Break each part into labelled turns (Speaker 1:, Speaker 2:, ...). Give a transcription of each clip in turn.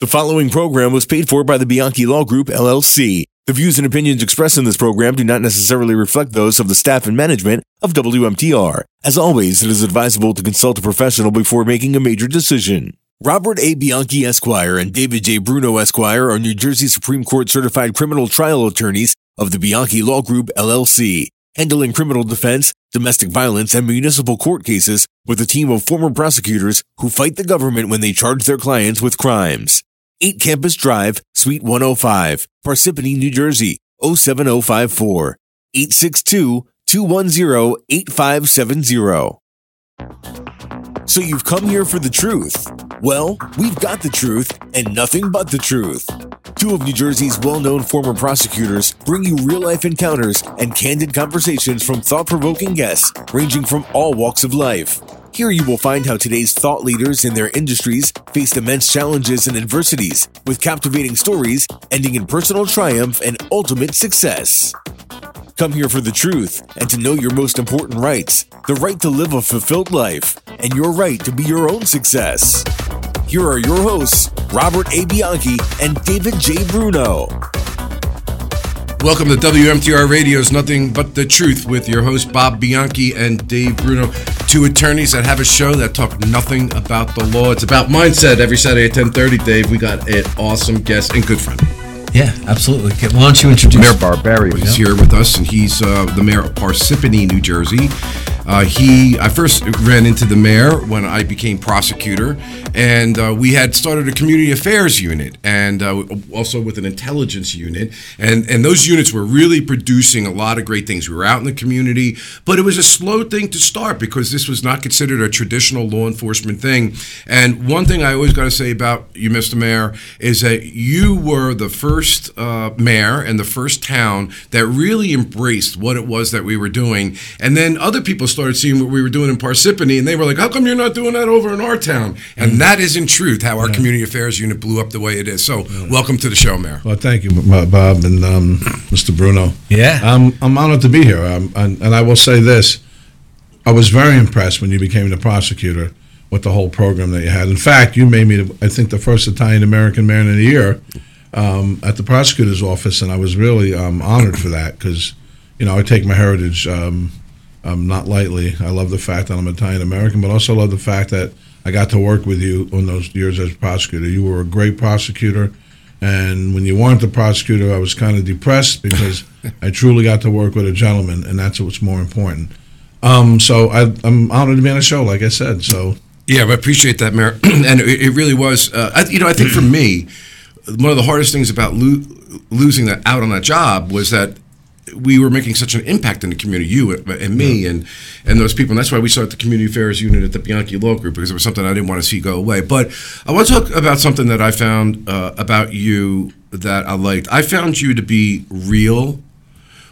Speaker 1: The following program was paid for by the Bianchi Law Group, LLC. The views and opinions expressed in this program do not necessarily reflect those of the staff and management of WMTR. As always, it is advisable to consult a professional before making a major decision. Robert A. Bianchi Esquire and David J. Bruno Esquire are New Jersey Supreme Court certified criminal trial attorneys of the Bianchi Law Group, LLC, handling criminal defense, domestic violence, and municipal court cases with a team of former prosecutors who fight the government when they charge their clients with crimes. 8 Campus Drive, Suite 105, Parsippany, New Jersey, 07054. 862 210 8570. So you've come here for the truth. Well, we've got the truth and nothing but the truth. Two of New Jersey's well known former prosecutors bring you real life encounters and candid conversations from thought provoking guests ranging from all walks of life. Here you will find how today's thought leaders in their industries faced immense challenges and adversities with captivating stories ending in personal triumph and ultimate success. Come here for the truth and to know your most important rights the right to live a fulfilled life and your right to be your own success. Here are your hosts, Robert A. Bianchi and David J. Bruno.
Speaker 2: Welcome to WMTR Radio's Nothing But the Truth with your host Bob Bianchi and Dave Bruno, two attorneys that have a show that talk nothing about the law. It's about mindset every Saturday at 10:30. Dave, we got an awesome guest and good friend.
Speaker 3: Yeah, absolutely. Okay, Why don't you introduce
Speaker 4: Mayor Barberio?
Speaker 2: He's here with us, and he's uh, the mayor of Parsippany, New Jersey. Uh, he, I first ran into the mayor when I became prosecutor, and uh, we had started a community affairs unit, and uh, also with an intelligence unit, and and those units were really producing a lot of great things. We were out in the community, but it was a slow thing to start because this was not considered a traditional law enforcement thing. And one thing I always got to say about you, Mr. Mayor, is that you were the first uh, mayor and the first town that really embraced what it was that we were doing, and then other people started seeing what we were doing in Parsippany, and they were like, "How come you're not doing that over in our town?" And that is in truth how our community affairs unit blew up the way it is. So, welcome to the show, Mayor.
Speaker 4: Well, thank you, Bob and um, Mr. Bruno.
Speaker 3: Yeah.
Speaker 4: Um, I'm honored to be here. Um, and, and I will say this I was very impressed when you became the prosecutor with the whole program that you had. In fact, you made me, I think, the first Italian American mayor in the year um, at the prosecutor's office, and I was really um, honored for that because, you know, I take my heritage um, um, not lightly. I love the fact that I'm Italian American, but also love the fact that I got to work with you on those years as prosecutor. You were a great prosecutor. And when you weren't the prosecutor, I was kind of depressed because I truly got to work with a gentleman, and that's what's more important. Um, so I, I'm honored to be on a show, like I said. So
Speaker 2: Yeah, I appreciate that, Mayor. and it, it really was. Uh, I, you know, I think for me, one of the hardest things about lo- losing that out on that job was that we were making such an impact in the community, you and me, and and those people. And that's why we started the community affairs unit at the Bianchi Law Group because it was something I didn't want to see go away. But I want to talk about something that I found uh, about you that I liked. I found you to be real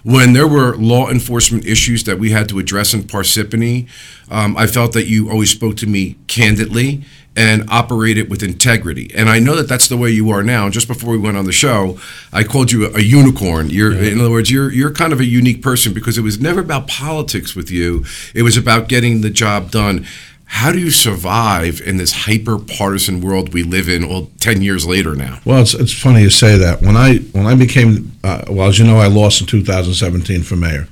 Speaker 2: when there were law enforcement issues that we had to address in Parsippany, um, I felt that you always spoke to me candidly and operate it with integrity. And I know that that's the way you are now. Just before we went on the show, I called you a, a unicorn. You're, in other words, you're you're kind of a unique person because it was never about politics with you. It was about getting the job done. How do you survive in this hyper partisan world we live in? Well, ten years later now.
Speaker 4: Well, it's, it's funny you say that. When I when I became, uh, well, as you know, I lost in 2017 for mayor.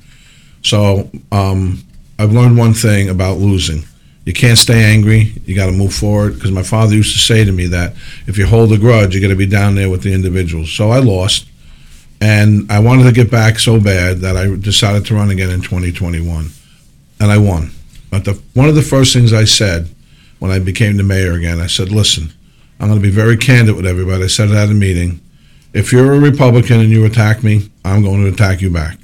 Speaker 4: So um, I've learned one thing about losing. You can't stay angry. You got to move forward. Because my father used to say to me that if you hold a grudge, you got to be down there with the individuals. So I lost, and I wanted to get back so bad that I decided to run again in 2021, and I won. But the, one of the first things I said when I became the mayor again, I said, "Listen, I'm going to be very candid with everybody." I said it at a meeting. If you're a Republican and you attack me, I'm going to attack you back.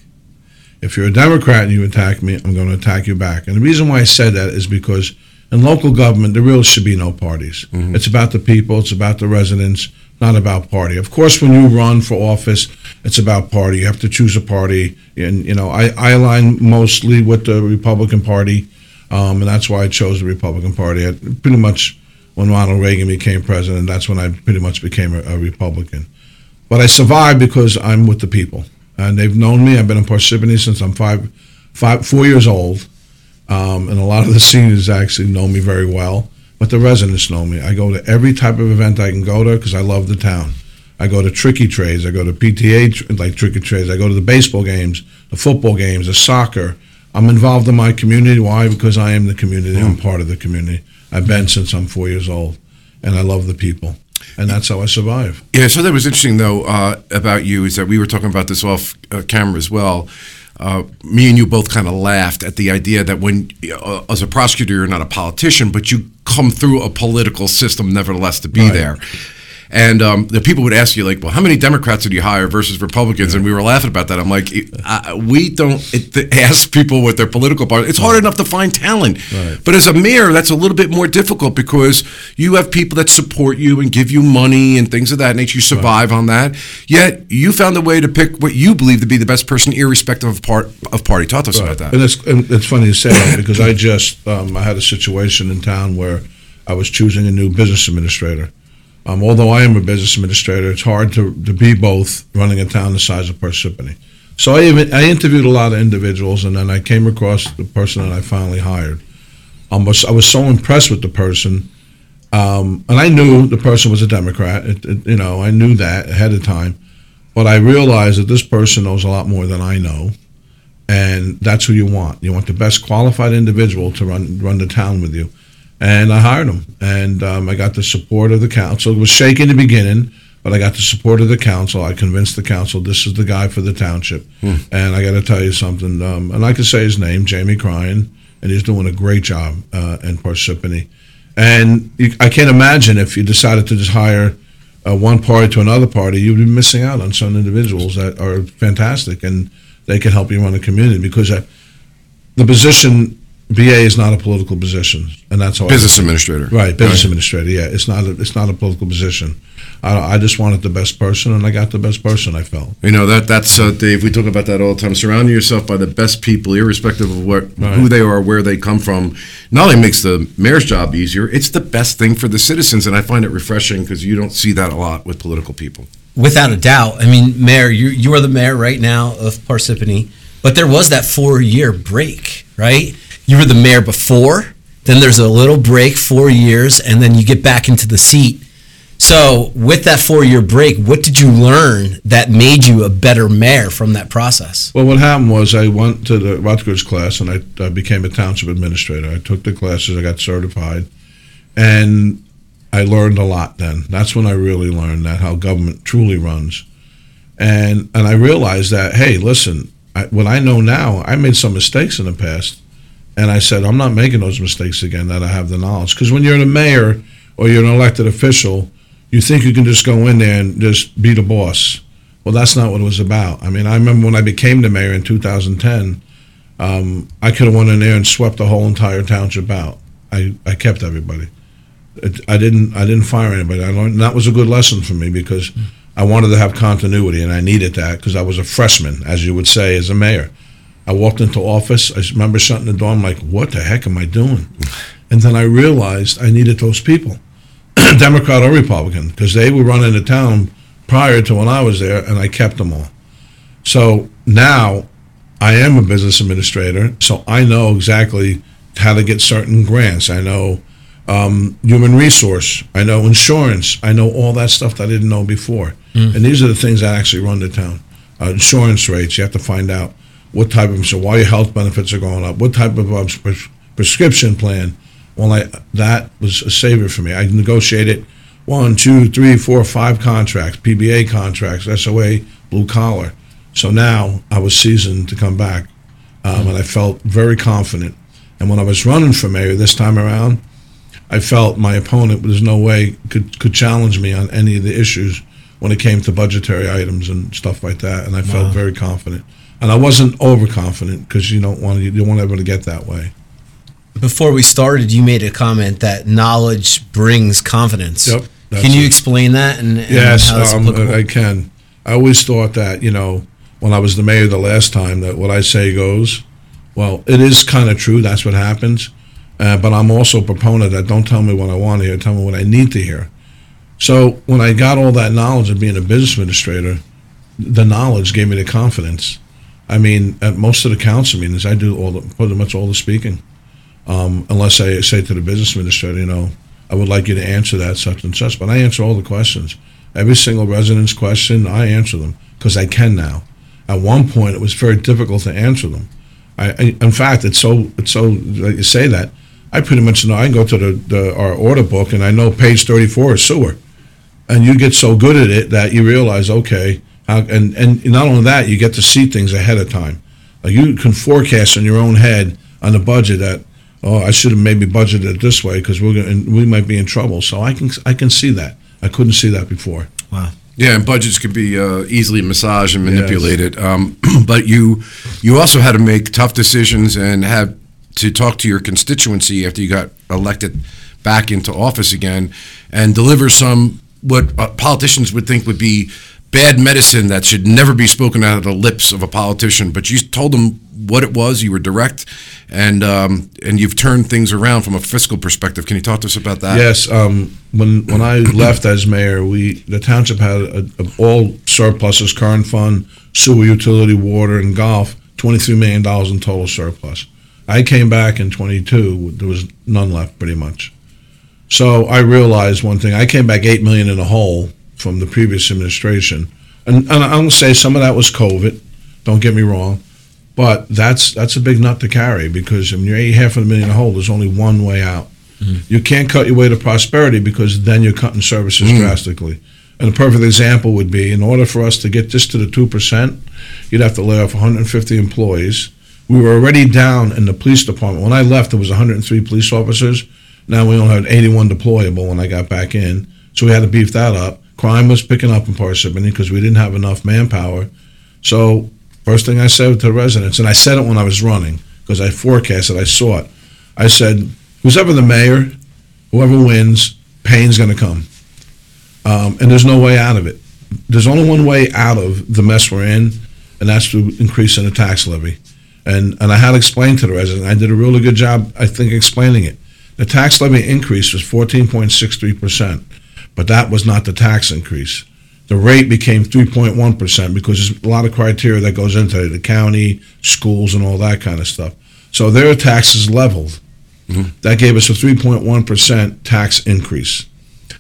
Speaker 4: If you're a Democrat and you attack me, I'm going to attack you back. And the reason why I said that is because in local government, there really should be no parties. It's about the people, it's about the residents, not about party. Of course, when you run for office, it's about party. You have to choose a party. And, you know, I, I align mostly with the Republican Party, um, and that's why I chose the Republican Party. I, pretty much when Ronald Reagan became president, that's when I pretty much became a, a Republican. But I survived because I'm with the people, and they've known me. I've been in Parsippany since I'm five, five, four years old, um, and a lot of the seniors actually know me very well. but the residents know me. I go to every type of event I can go to because I love the town. I go to tricky trays. I go to PTA like tricky trays. I go to the baseball games, the football games, the soccer. I'm involved in my community. Why? Because I am the community. I'm part of the community. I've been since I'm four years old, and I love the people, and that's how I survive.
Speaker 2: Yeah, so that was interesting though uh, about you is that we were talking about this off uh, camera as well. Uh, me and you both kind of laughed at the idea that when, uh, as a prosecutor, you're not a politician, but you come through a political system, nevertheless, to be
Speaker 4: Right.
Speaker 2: there. And um, the people would ask you, like, well, how many Democrats did you hire versus Republicans? And we were laughing about that. I'm like, uh, we don't it, ask people what their political party. It's hard enough to find talent,
Speaker 4: Right.
Speaker 2: but as a mayor, that's a little bit more difficult because you have people that support you and give you money and things of that nature. You survive on that. Yet you found a way to pick what you believe to be the best person, irrespective of part of party. Talk to us about that.
Speaker 4: And it's and it's funny you say that because I just um, I had a situation in town where I was choosing a new business administrator. Um, although I am a business administrator, it's hard to, to be both running a town the size of Parsippany. So I even I interviewed a lot of individuals, and then I came across the person that I finally hired. Um, I was so impressed with the person, um, and I knew the person was a Democrat. It, it, you know, I knew that ahead of time, but I realized that this person knows a lot more than I know and that's who you want. You want the best qualified individual to run run the town with you. And I hired him, and um, I got the support of the council. It was shaky in the beginning, but I got the support of the council. I convinced the council this is the guy for the township. And I got to tell you something, um, and I can say his name, Jamie Cryan, and he's doing a great job uh, in Parsippany. And you, I can't imagine if you decided to just hire uh, one party to another party, you'd be missing out on some individuals that are fantastic and they can help you run a community because uh, the position BA is not a political position, and that's all.
Speaker 2: Business administrator,
Speaker 4: right? Business administrator. Yeah, it's not. A, it's not a political position. I, I just wanted the best person, and I got the best person. I felt.
Speaker 2: You know that that's uh, Dave. We talk about that all the time. Surrounding yourself by the best people, irrespective of what
Speaker 4: Right.
Speaker 2: who they are, where they come from, not only makes the mayor's job easier, it's the best thing for the citizens, and I find it refreshing because you don't see that a lot with political people.
Speaker 3: Without a doubt. I mean, Mayor, you you are the mayor right now of Parsippany, but there was that four year break, right? You were the mayor before, then there's a little break, four years, and then you get back into the seat. So, with that four year break, what did you learn that made you a better mayor from that process?
Speaker 4: Well, what happened was I went to the Rutgers class, and I, I became a township administrator. I took the classes, I got certified, and I learned a lot. Then that's when I really learned that how government truly runs, and and I realized that hey, listen, I, what I know now, I made some mistakes in the past, and I said I'm not making those mistakes again. That I have the knowledge because when you're a mayor or you're an elected official, you think you can just go in there and just be the boss. Well, that's not what it was about. I mean, I remember when I became the mayor in 2010, um, I could have went in there and swept the whole entire township out. I, I kept everybody. It, I didn't I didn't fire anybody. I learned that was a good lesson for me because I wanted to have continuity and I needed that because I was a freshman, as you would say, as a mayor. I walked into office. I remember shutting the door. I'm like, "What the heck am I doing?" And then I realized I needed those people, Democrat or Republican, because they were running the town prior to when I was there, and I kept them all. So now I am a business administrator, so I know exactly how to get certain grants. I know um, human resource. I know insurance. I know all that stuff that I didn't know before. And these are the things that actually run the town. Uh, insurance rates. You have to find out what type of so why your health benefits are going up. What type of um, pres- prescription plan. Well, I, that was a savior for me. I negotiated one, two, three, four, five contracts, PBA contracts, SOA, blue collar. So now I was seasoned to come back, um, and I felt very confident. And when I was running for mayor this time around, I felt my opponent there's no way could could challenge me on any of the issues when it came to budgetary items and stuff like that. And I felt very confident. And I wasn't overconfident because you don't want to, you don't want everyone to get that way.
Speaker 3: Before we started, you made a comment that knowledge brings confidence.
Speaker 4: Yep,
Speaker 3: Can you
Speaker 4: it.
Speaker 3: explain that? And, and
Speaker 4: Yes, um. I can. I always thought that, you know, when I was the mayor the last time, that what I say goes. Well, it is kind of true. That's what happens. Uh, but I'm also a proponent that don't tell me what I want to hear, tell me what I need to hear. So when I got all that knowledge of being a business administrator, the knowledge gave me the confidence. I mean, at most of the council meetings, I do all the pretty much all the speaking, um, unless I say to the business administrator, you know, I would like you to answer that such and such. But I answer all the questions. Every single resident's question, I answer them because I can now. At one point, it was very difficult to answer them. I, I, in fact, it's so it's so that you say that. I pretty much know. I can go to the, the our order book and I know page thirty four is sewer, and you get so good at it that you realize, okay, how, and and not only that, you get to see things ahead of time. Like you can forecast in your own head on the budget that, oh, I should have maybe budgeted it this way because we're gonna, we might be in trouble. So I can I can see that. I couldn't see that before.
Speaker 3: Wow.
Speaker 2: Yeah, and budgets could be uh, easily massaged and manipulated. Um, but you you also had to make tough decisions and had to talk to your constituency after you got elected back into office again and deliver some what uh, politicians would think would be bad medicine that should never be spoken out of the lips of a politician. But you told them what it was. You were direct, and um, and you've turned things around from a fiscal perspective. Can you talk to us about that?
Speaker 4: Yes. Um, when when I left as mayor, we the township had a, a, all surpluses, current fund, sewer, utility, water, and golf. Twenty three million dollars in total surplus. I came back in twenty two. There was none left, pretty much. So I realized one thing. I came back eight million in a hole from the previous administration, and, and I'm going to say some of that was COVID. Don't get me wrong, but that's that's a big nut to carry because when you're eight half of a million a hole, there's only one way out. Mm-hmm. You can't cut your way to prosperity because then you're cutting services mm-hmm. drastically. And a perfect example would be in order for us to get this to the 2%, you'd have to lay off 150 employees. We were already down in the police department. When I left, there was 103 police officers. Now we only had 81 deployable when I got back in. So we had to beef that up. Crime was picking up in Parsippany because we didn't have enough manpower. So first thing I said to the residents, and I said it when I was running because I forecasted, I saw it. I said, who's ever the mayor, whoever wins, pain's going to come. Um, and there's no way out of it. There's only one way out of the mess we're in, and that's through increasing the tax levy. And and I had to explain to the resident. I did a really good job, I think, explaining it. The tax levy increase was 14.63 percent, but that was not the tax increase. The rate became 3.1 percent because there's a lot of criteria that goes into it, the county, schools, and all that kind of stuff. So their taxes leveled. Mm-hmm. That gave us a 3.1 percent tax increase.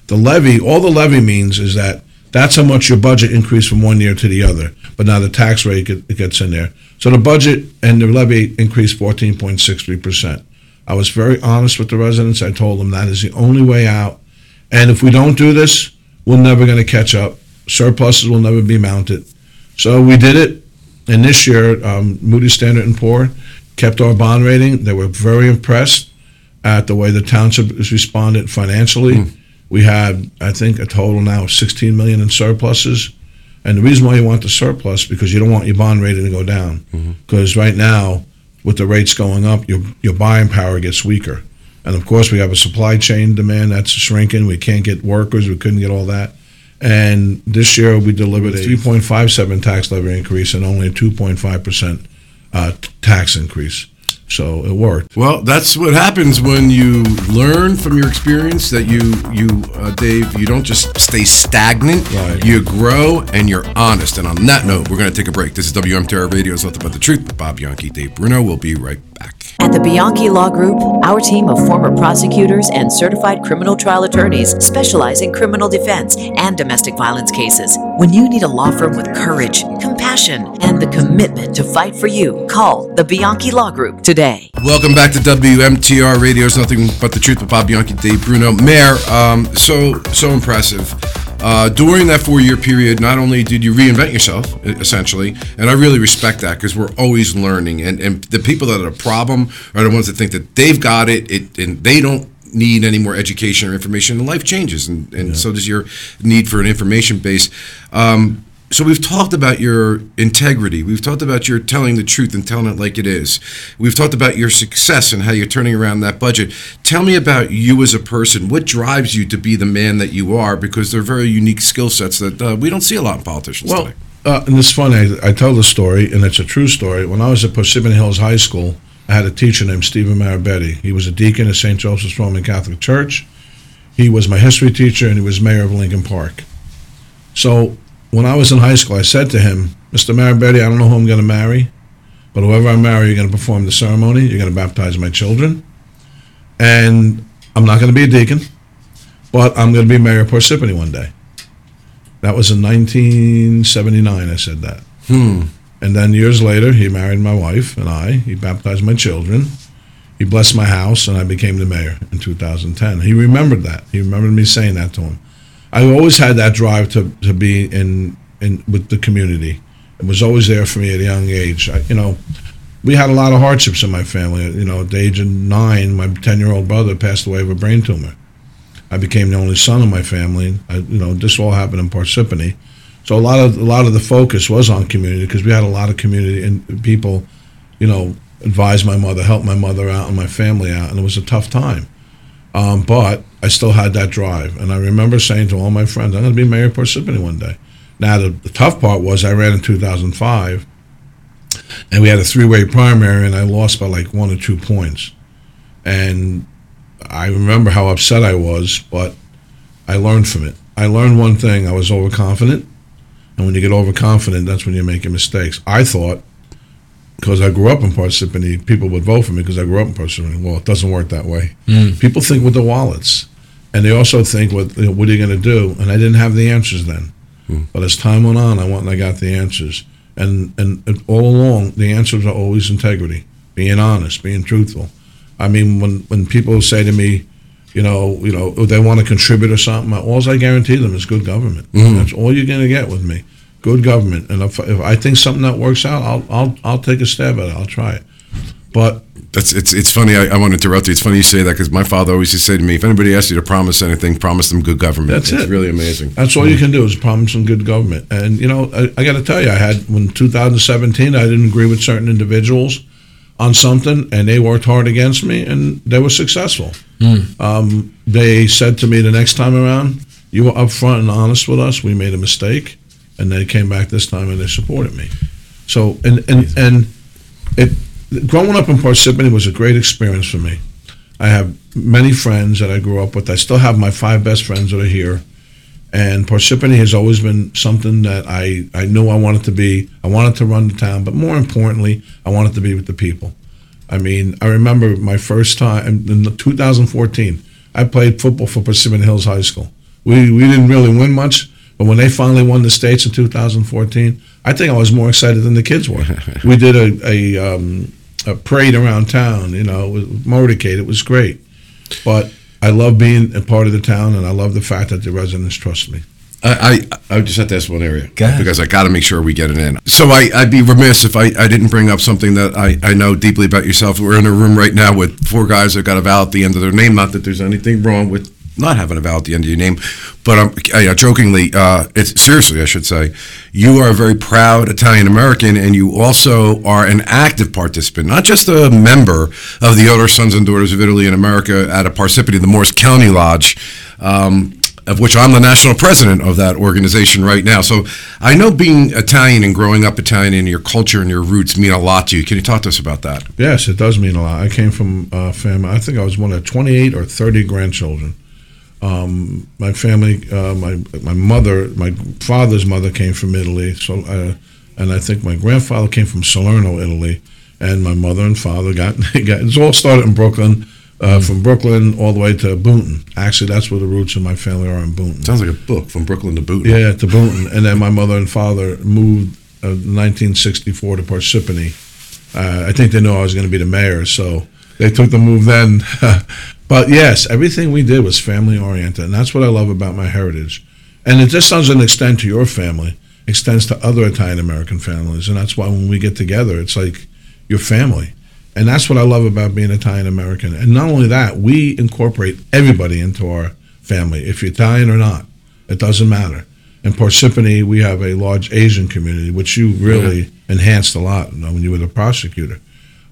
Speaker 4: The levy, all the levy means is that that's how much your budget increased from one year to the other. But now the tax rate get, gets in there. So the budget and the levy increased 14.63%. I was very honest with the residents. I told them that is the only way out. And if we don't do this, we're never going to catch up. Surpluses will never be mounted. So we did it. And this year, um, Moody's Standard and Poor kept our bond rating. They were very impressed at the way the township has responded financially. We had, I think, a total now of 16 million in surpluses. And the reason why you want the surplus because you don't want your bond rating to go down. Because right now, with the rates going up, your your buying power gets weaker. And of course, we have a supply chain demand that's shrinking. We can't get workers. We couldn't get all that. And this year, we delivered a 3.57 tax levy increase and only a 2.5 percent uh, tax increase. So it worked.
Speaker 2: Well, that's what happens when you learn from your experience. That you, you, uh, Dave, you don't just stay stagnant.
Speaker 4: Right.
Speaker 2: You grow and you're honest. And on that note, we're going to take a break. This is WMTR Radio's Nothing But the Truth. Bob Bianchi, Dave Bruno. We'll be right back.
Speaker 5: At the Bianchi Law Group, our team of former prosecutors and certified criminal trial attorneys specialize in criminal defense and domestic violence cases. When you need a law firm with courage, compassion, and the commitment to fight for you, call the Bianchi Law Group today.
Speaker 2: Welcome back to WMTR Radio's Nothing But the Truth with Bob Bianchi, Dave Bruno. Mayor, um, so so impressive. Uh, during that four-year period, not only did you reinvent yourself, essentially, and I really respect that because we're always learning, and, and the people that are a problem are the ones that think that they've got it, it and they don't need any more education or information, and life changes, and, and so does your need for an information base. Um, so we've talked about your integrity. We've talked about your telling the truth and telling it like it is. We've talked about your success and how you're turning around that budget. Tell me about you as a person. What drives you to be the man that you are? Because they're very unique skill sets that uh, we don't see a lot in politicians
Speaker 4: Well,
Speaker 2: today.
Speaker 4: uh, and it's funny. I, I tell the story, and it's a true story. When I was at Parsippany Hills High School, I had a teacher named Stephen Marabetti. He was a deacon at St. Joseph's Roman Catholic Church. He was my history teacher, and he was mayor of Lincoln Park. So when I was in high school, I said to him, Mr. Marabetti, I don't know who I'm going to marry, but whoever I marry, you're going to perform the ceremony. You're going to baptize my children. And I'm not going to be a deacon. but I'm going to be mayor of Parsippany one day. That was in 1979. I said that. Hmm. And then years later, he married my wife and I. He baptized my children. He blessed my house, and I became the mayor in 2010. He remembered that. He remembered me saying that to him. I always had that drive to, to be in, in with the community. It was always there for me at a young age. I, you know, we had a lot of hardships in my family. You know, at the age of nine, my 10 year old brother passed away of a brain tumor. I became the only son of my family. I, you know, this all happened in Parsippany. So a lot of a lot of the focus was on community because we had a lot of community and people, you know, advised my mother, helped my mother out and my family out, and it was a tough time. Um, but I still had that drive, and I remember saying to all my friends, "I'm going to be mayor of Parsippany one day." Now the, the tough part was I ran in 2005, and we had a three-way primary, and I lost by like one or two points, and I remember how upset I was, but I learned from it. I learned one thing: I was overconfident. And when you get overconfident, that's when you're making mistakes. I thought, because I grew up in Parsippany, people would vote for me because I grew up in Parsippany. Well, it doesn't work that way. Hmm. People think with their wallets. And they also think, what, you know, what are you going to do? And I didn't have the answers then. Hmm. But as time went on, I went and I got the answers. And, and, and all along, the answers are always integrity, being honest, being truthful. I mean, when, when people say to me, you know, you know, oh, they want to contribute or something. All I guarantee them is good government. Hmm. That's all you're going to get with me. Good government. And if, if I think something that works out, I'll I'll I'll take a stab at it. I'll try it. But
Speaker 2: That's it's it's funny. I, I want to interrupt you. It's funny you say that because my father always used to say to me, if anybody asks you to promise anything, promise them good government.
Speaker 4: That's
Speaker 2: it's
Speaker 4: it.
Speaker 2: really amazing.
Speaker 4: that's all you can do is promise some good government. And you know, I, I got to tell you, I had when 2017, I didn't agree with certain individuals on something, and they worked hard against me, and they were successful. Um, they said to me the next time around, "You were upfront and honest with us. We made a mistake," and they came back this time and they supported me. So, and and and it growing up in Parsippany was a great experience for me. I have many friends that I grew up with. I still have my five best friends that are here. And Parsippany has always been something that I, I knew I wanted to be. I wanted to run the town, but more importantly, I wanted to be with the people. I mean, I remember my first time in 2014. I played football for Parsippany Hills High School. We we didn't really win much, but when they finally won the states in 2014, I think I was more excited than the kids were. we did a a, um, Uh, a parade around town, you know, with motorcade. It was great, but I love being a part of the town, and I love the fact that the residents trust me.
Speaker 2: I, I I just have to ask one area
Speaker 3: Go ahead.
Speaker 2: because I got to make sure we get it in. So I, I'd be remiss if I, I didn't bring up something that I, I know deeply about yourself. We're in a room right now with four guys that got a vowel at the end of their name. Not that there's anything wrong with not having a vowel at the end of your name, but I'm I, uh, jokingly, uh, it's seriously, I should say, you are a very proud Italian American, and you also are an active participant, not just a member of the Order Sons and Daughters of Italy in America at a Parsippany, the Morris County Lodge. Um, of which I'm the national president of that organization right now. So I know being Italian and growing up Italian and your culture and your roots mean a lot to you. Can you talk to us about that?
Speaker 4: Yes, it does mean a lot. I came from a family. I think I was one of 28 or 30 grandchildren. Um, my family, uh, my my mother, my father's mother came from Italy. So, uh, and I think my grandfather came from Salerno, Italy, and my mother and father got got. It all started in Brooklyn. Uh, from Brooklyn all the way to Boonton. Actually, that's where the roots of my family are in Boonton.
Speaker 2: Sounds like a book from Brooklyn to Boonton.
Speaker 4: Yeah, to Boonton, and then my mother and father moved uh, 1964 to Parsippany. Uh, I think they knew I was going to be the mayor, so they took the move then. but yes, everything we did was family oriented, and that's what I love about my heritage. And it just doesn't extend to your family; extends to other Italian American families, and that's why when we get together, it's like your family. And that's what I love about being Italian American. And not only that, we incorporate everybody into our family, if you're Italian or not. It doesn't matter. In Parsippany, we have a large Asian community, which you really enhanced a lot you know, when you were the prosecutor.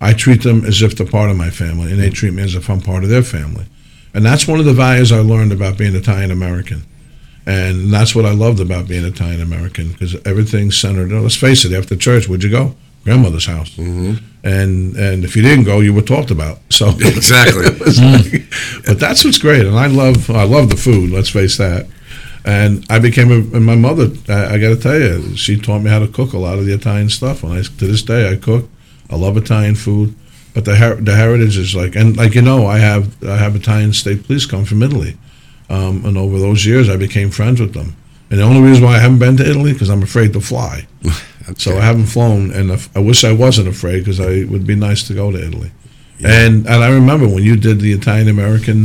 Speaker 4: I treat them as if they're part of my family, and they treat me as if I'm part of their family. And that's one of the values I learned about being Italian American. And that's what I loved about being Italian American, because everything's centered. Let's face it, after church, where'd you go? Grandmother's house. Mm-hmm. And and if you didn't go, you were talked about. So
Speaker 2: Exactly.
Speaker 4: like- but that's what's great, and I love I love the food. Let's face that. And I became a, and my mother. I, I got to tell you, she taught me how to cook a lot of the Italian stuff. And I to this day I cook. I love Italian food, but the her, the heritage is like and like you know I have I have Italian state police come from Italy. um, and over those years, I became friends with them. And the only reason why I haven't been to Italy because I'm afraid to fly. So I haven't flown, and I wish I wasn't afraid because I it would be nice to go to Italy. And and I remember when you did the Italian American,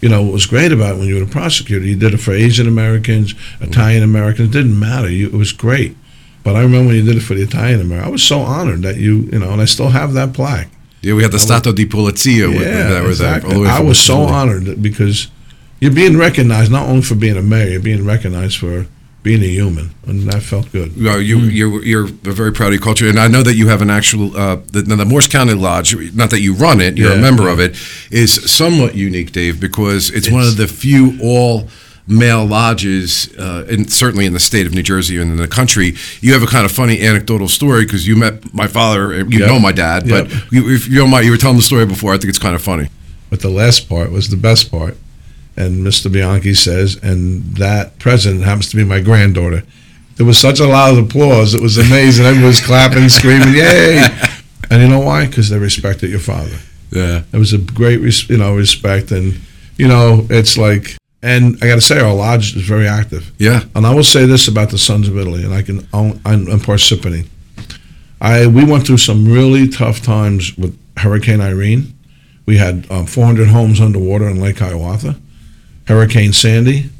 Speaker 4: you know, what was great about it when you were a prosecutor, you did it for Asian Americans, Italian Americans, it didn't matter. You, it was great. But I remember when you did it for the Italian American, I was so honored that you, you know, and I still have that plaque.
Speaker 2: Yeah, we had the Stato di Polizia. with, that was uh,
Speaker 4: exactly.
Speaker 2: way
Speaker 4: I was so honored because you're being recognized not only for being a mayor, you're being recognized for being a human, and that felt good.
Speaker 2: Well, you, you're, you're very proud of your culture, and I know that you have an actual uh, the, the Morris County Lodge. Not that you run it, you're a
Speaker 4: Yeah.
Speaker 2: member of it. Is somewhat unique, Dave, because it's, one of the few all male lodges, uh, and certainly in the state of New Jersey and in the country. You have a kind of funny anecdotal story because you met my father. You
Speaker 4: Yeah.
Speaker 2: know my dad, but you, if you don't mind, you were telling the story before. I think it's kind of funny.
Speaker 4: But the last part was the best part. And Mr. Bianchi says, and that president happens to be my granddaughter. There was such a loud applause. It was amazing. Everyone was clapping, screaming, yay. And you know why? Because they respected your father.
Speaker 2: Yeah,
Speaker 4: It was a great, res- you know, respect. And, you know, it's like, and I got to say, our lodge is very active.
Speaker 2: yeah.
Speaker 4: And I will say this about the Sons of Italy, and I can, I'm, I'm Parsippany. I we went through some really tough times with Hurricane Irene. We had um, 400 homes underwater in Lake Hiawatha. Hurricane Sandy,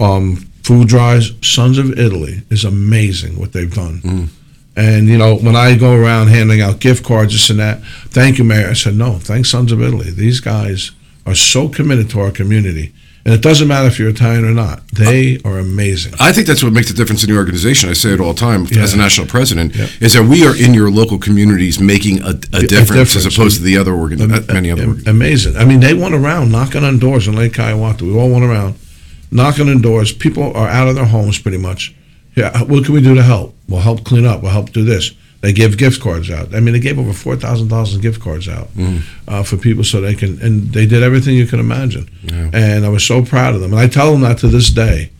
Speaker 4: um, food drives. Sons of Italy is amazing what they've done. And you know, when I go around handing out gift cards, this and that, thank you, Mayor. I said, no, thanks, Sons of Italy. These guys are so committed to our community, and it doesn't matter if you're Italian or not. They are amazing.
Speaker 2: I think that's what makes the difference in the organization. I say it all the time
Speaker 4: Yeah.
Speaker 2: as a national president
Speaker 4: Yeah.
Speaker 2: is that we are in your local communities making a, a, difference, as
Speaker 4: difference.
Speaker 2: opposed to the other organ, uh, many other
Speaker 4: Am-
Speaker 2: organ.
Speaker 4: Amazing. I mean, they went around knocking on doors in Lake Hiawatha. We all went around knocking on doors. People are out of their homes pretty much. Yeah, what can we do to help? We'll help clean up. We'll help do this. They give gift cards out. I mean, they gave over four thousand dollars in gift cards out uh, for people so they can, and they did everything you can imagine. And I was so proud of them. And I tell them that to this day.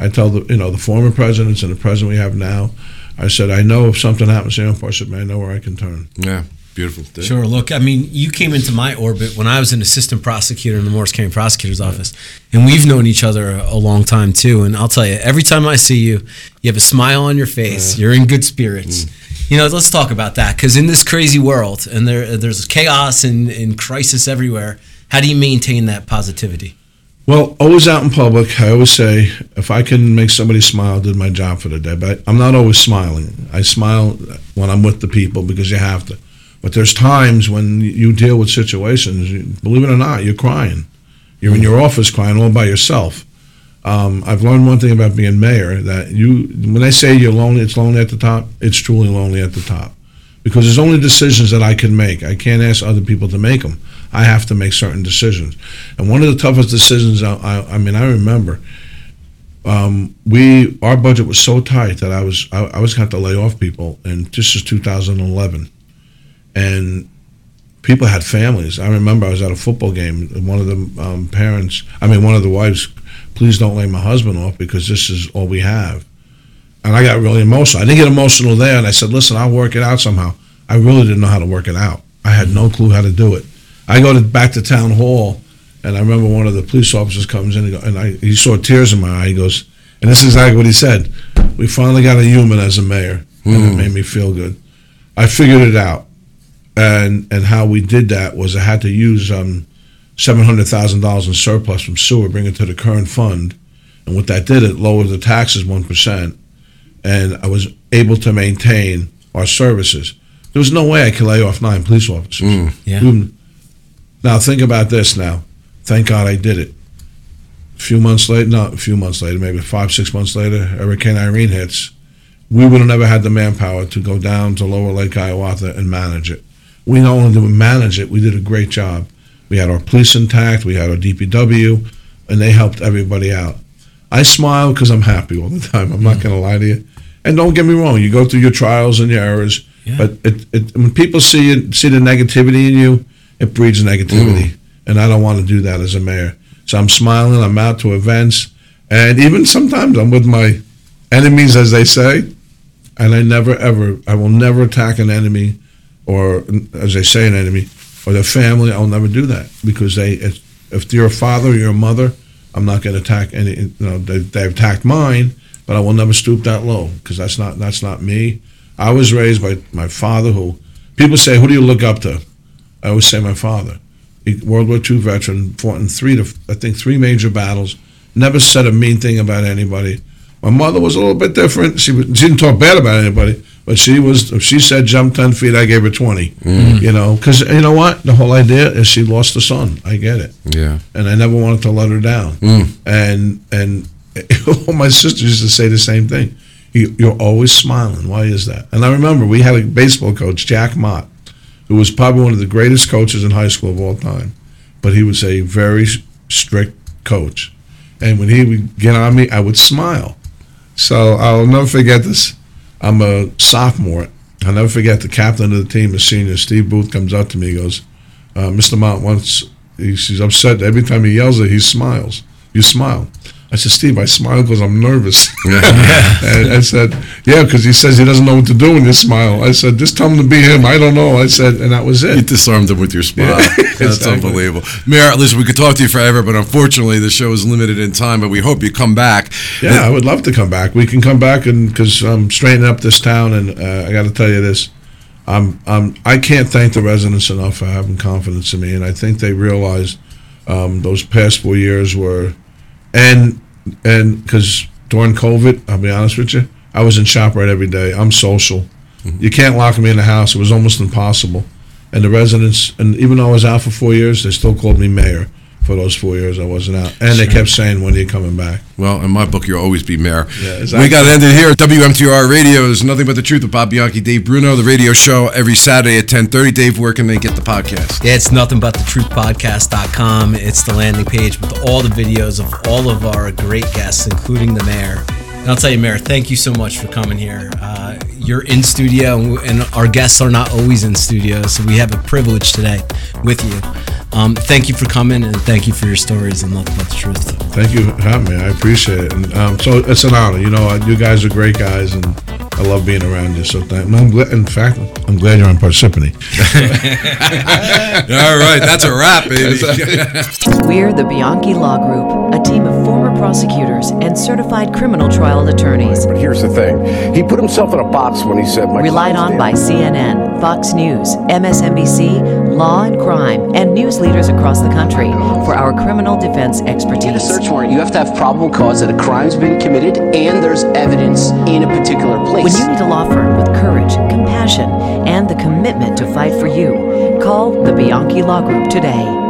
Speaker 4: I tell the you know the former presidents and the president we have now. I said, I know if something happens here in Parsippany, I know where I can turn.
Speaker 2: Yeah, beautiful. Dave.
Speaker 3: Sure. Look, I mean, you came into my orbit when I was an assistant prosecutor in the Morris County Prosecutor's Office, and we've known each other a a long time too. And I'll tell you, every time I see you, you have a smile on your face. You're in good spirits. You know, let's talk about that because in this crazy world, and there there's chaos and, and crisis everywhere. How do you maintain that positivity?
Speaker 4: Well, always out in public, I always say if I can make somebody smile, I did my job for the day. But I'm not always smiling. I smile when I'm with the people because you have to. But there's times when you deal with situations, believe it or not, you're crying. You're in your office crying all by yourself. Um, I've learned one thing about being mayor that you, when they say you're lonely, it's lonely at the top. It's truly lonely at the top, because there's only decisions that I can make. I can't ask other people to make them. I have to make certain decisions. And one of the toughest decisions, I, I, I mean, I remember, um, we our budget was so tight that I was I, I was going to to lay off people, and this is 2011, and people had families. I remember I was at a football game, and one of the um, parents, I mean, one of the wives, please don't lay my husband off because this is all we have. And I got really emotional. I didn't get emotional there, and I said, listen, I'll work it out somehow. I really didn't know how to work it out. I had no clue how to do it. I go to, back to town hall, and I remember one of the police officers comes in, and, go, and I, he saw tears in my eye. He goes, and this is exactly what he said. We finally got a human as a mayor, and it made me feel good. I figured it out and and how we did that was I had to use um, seven hundred thousand dollars in surplus from sewer, bring it to the current fund, and what that did, it lowered the taxes one percent, and I was able to maintain our services. There was no way I could lay off nine police officers.
Speaker 3: Mm, yeah.
Speaker 4: Who- Now think about this. Now, thank God I did it. A few months later, not a few months later, maybe five, six months later, Hurricane Irene hits. We would have never had the manpower to go down to Lower Lake Hiawatha and manage it. We not only did we manage it, we did a great job. We had our police intact, we had our DPW, and they helped everybody out. I smile because I'm happy all the time. I'm not mm. going to lie to you. And don't get me wrong, you go through your trials and your errors,
Speaker 3: Yeah.
Speaker 4: but it, it, when people see it, see the negativity in you, it breeds negativity, mm. and I don't want to do that as a mayor. So I'm smiling. I'm out to events, and even sometimes I'm with my enemies, as they say, and I never ever, I will never attack an enemy, or as they say, an enemy, or their family. I'll never do that because they, if you're a father, or you're a mother, I'm not going to attack any. You know, they, they've attacked mine, but I will never stoop that low because that's not that's not me. I was raised by my father, who people say, "Who do you look up to?" I always say my father. He, World War II veteran, fought in three to I think three major battles. Never said a mean thing about anybody. My mother was a little bit different. She, she didn't talk bad about anybody, but she was. If she said jump ten feet, I gave her twenty. Mm. You know, because you know what? The whole idea is she lost a son. I get it
Speaker 2: Yeah.
Speaker 4: and I never wanted to let her down. Mm. And and my sister used to say the same thing. You, you're always smiling. Why is that? And I remember we had a baseball coach, Jack Mott, who was probably one of the greatest coaches in high school of all time, but he was a very strict coach. And when he would get on me, I would smile. So I'll never forget this. I'm a sophomore. I'll never forget the captain of the team, a senior, Steve Booth, comes up to me. He goes, uh, Mr. Mott wants, he's, he's upset. Every time he yells it, he smiles. You smile. I said, Steve, I smile because I'm nervous. and I said, yeah, because he says he doesn't know what to do when you smile. I said, just tell him to be him. I don't know. I said, and that was it.
Speaker 2: You disarmed him with your smile.
Speaker 4: Yeah,
Speaker 2: That's
Speaker 4: exactly.
Speaker 2: unbelievable. Mayor, listen, we could talk to you forever, but unfortunately, the show is limited in time. But we hope you come back.
Speaker 4: Yeah, I would love to come back. We can come back and because I'm straightening up this town, and uh, I got to tell you this, I'm, I'm I can't thank the residents enough for having confidence in me, and I think they realized um, those past four years were, and and because during COVID, I'll be honest with you, I was in Shoprite every day. I'm social. Mm-hmm. You can't lock me in the house. It was almost impossible. And the residents, and even though I was out for four years, they still called me mayor for those four years I wasn't out. And they kept saying, "When are you coming back?"
Speaker 2: Well, in my book, you'll always be mayor.
Speaker 4: Yeah,
Speaker 2: We got to end it here WMTR Radio is Nothing But the Truth with Bob Bianchi, Dave Bruno, the radio show every Saturday at 1030. Dave, where can they get the podcast?
Speaker 3: Yeah, it's nothing but the truthpodcast.com. It's the landing page with all the videos of all of our great guests, including the mayor. And I'll tell you, Mayor, thank you so much for coming here. Uh, you're in studio, and, and our guests are not always in studio, so we have a privilege today with you. Um, thank you for coming, and thank you for your stories and nothing but the truth.
Speaker 4: Thank you for having me. I appreciate it. And um, so it's an honor. You know, you guys are great guys, and I love being around you. So thank. I'm glad, in fact, I'm glad you're on Parsippany.
Speaker 2: All right, that's a wrap, baby.
Speaker 5: We're the Bianchi Law Group, a team of former prosecutors and certified criminal trial attorneys.
Speaker 6: But here's the thing. He put himself in a box when he said my
Speaker 5: Relied on
Speaker 6: name-
Speaker 5: by CNN, Fox News, MSNBC, Law and Crime, and news leaders across the country for our criminal defense
Speaker 7: To get a
Speaker 5: expertise.
Speaker 7: search warrant, you have to have probable cause that a crime's been committed and there's evidence in a particular place.
Speaker 5: When you need a law firm with courage, compassion, and the commitment to fight for you, call the Bianchi Law Group today.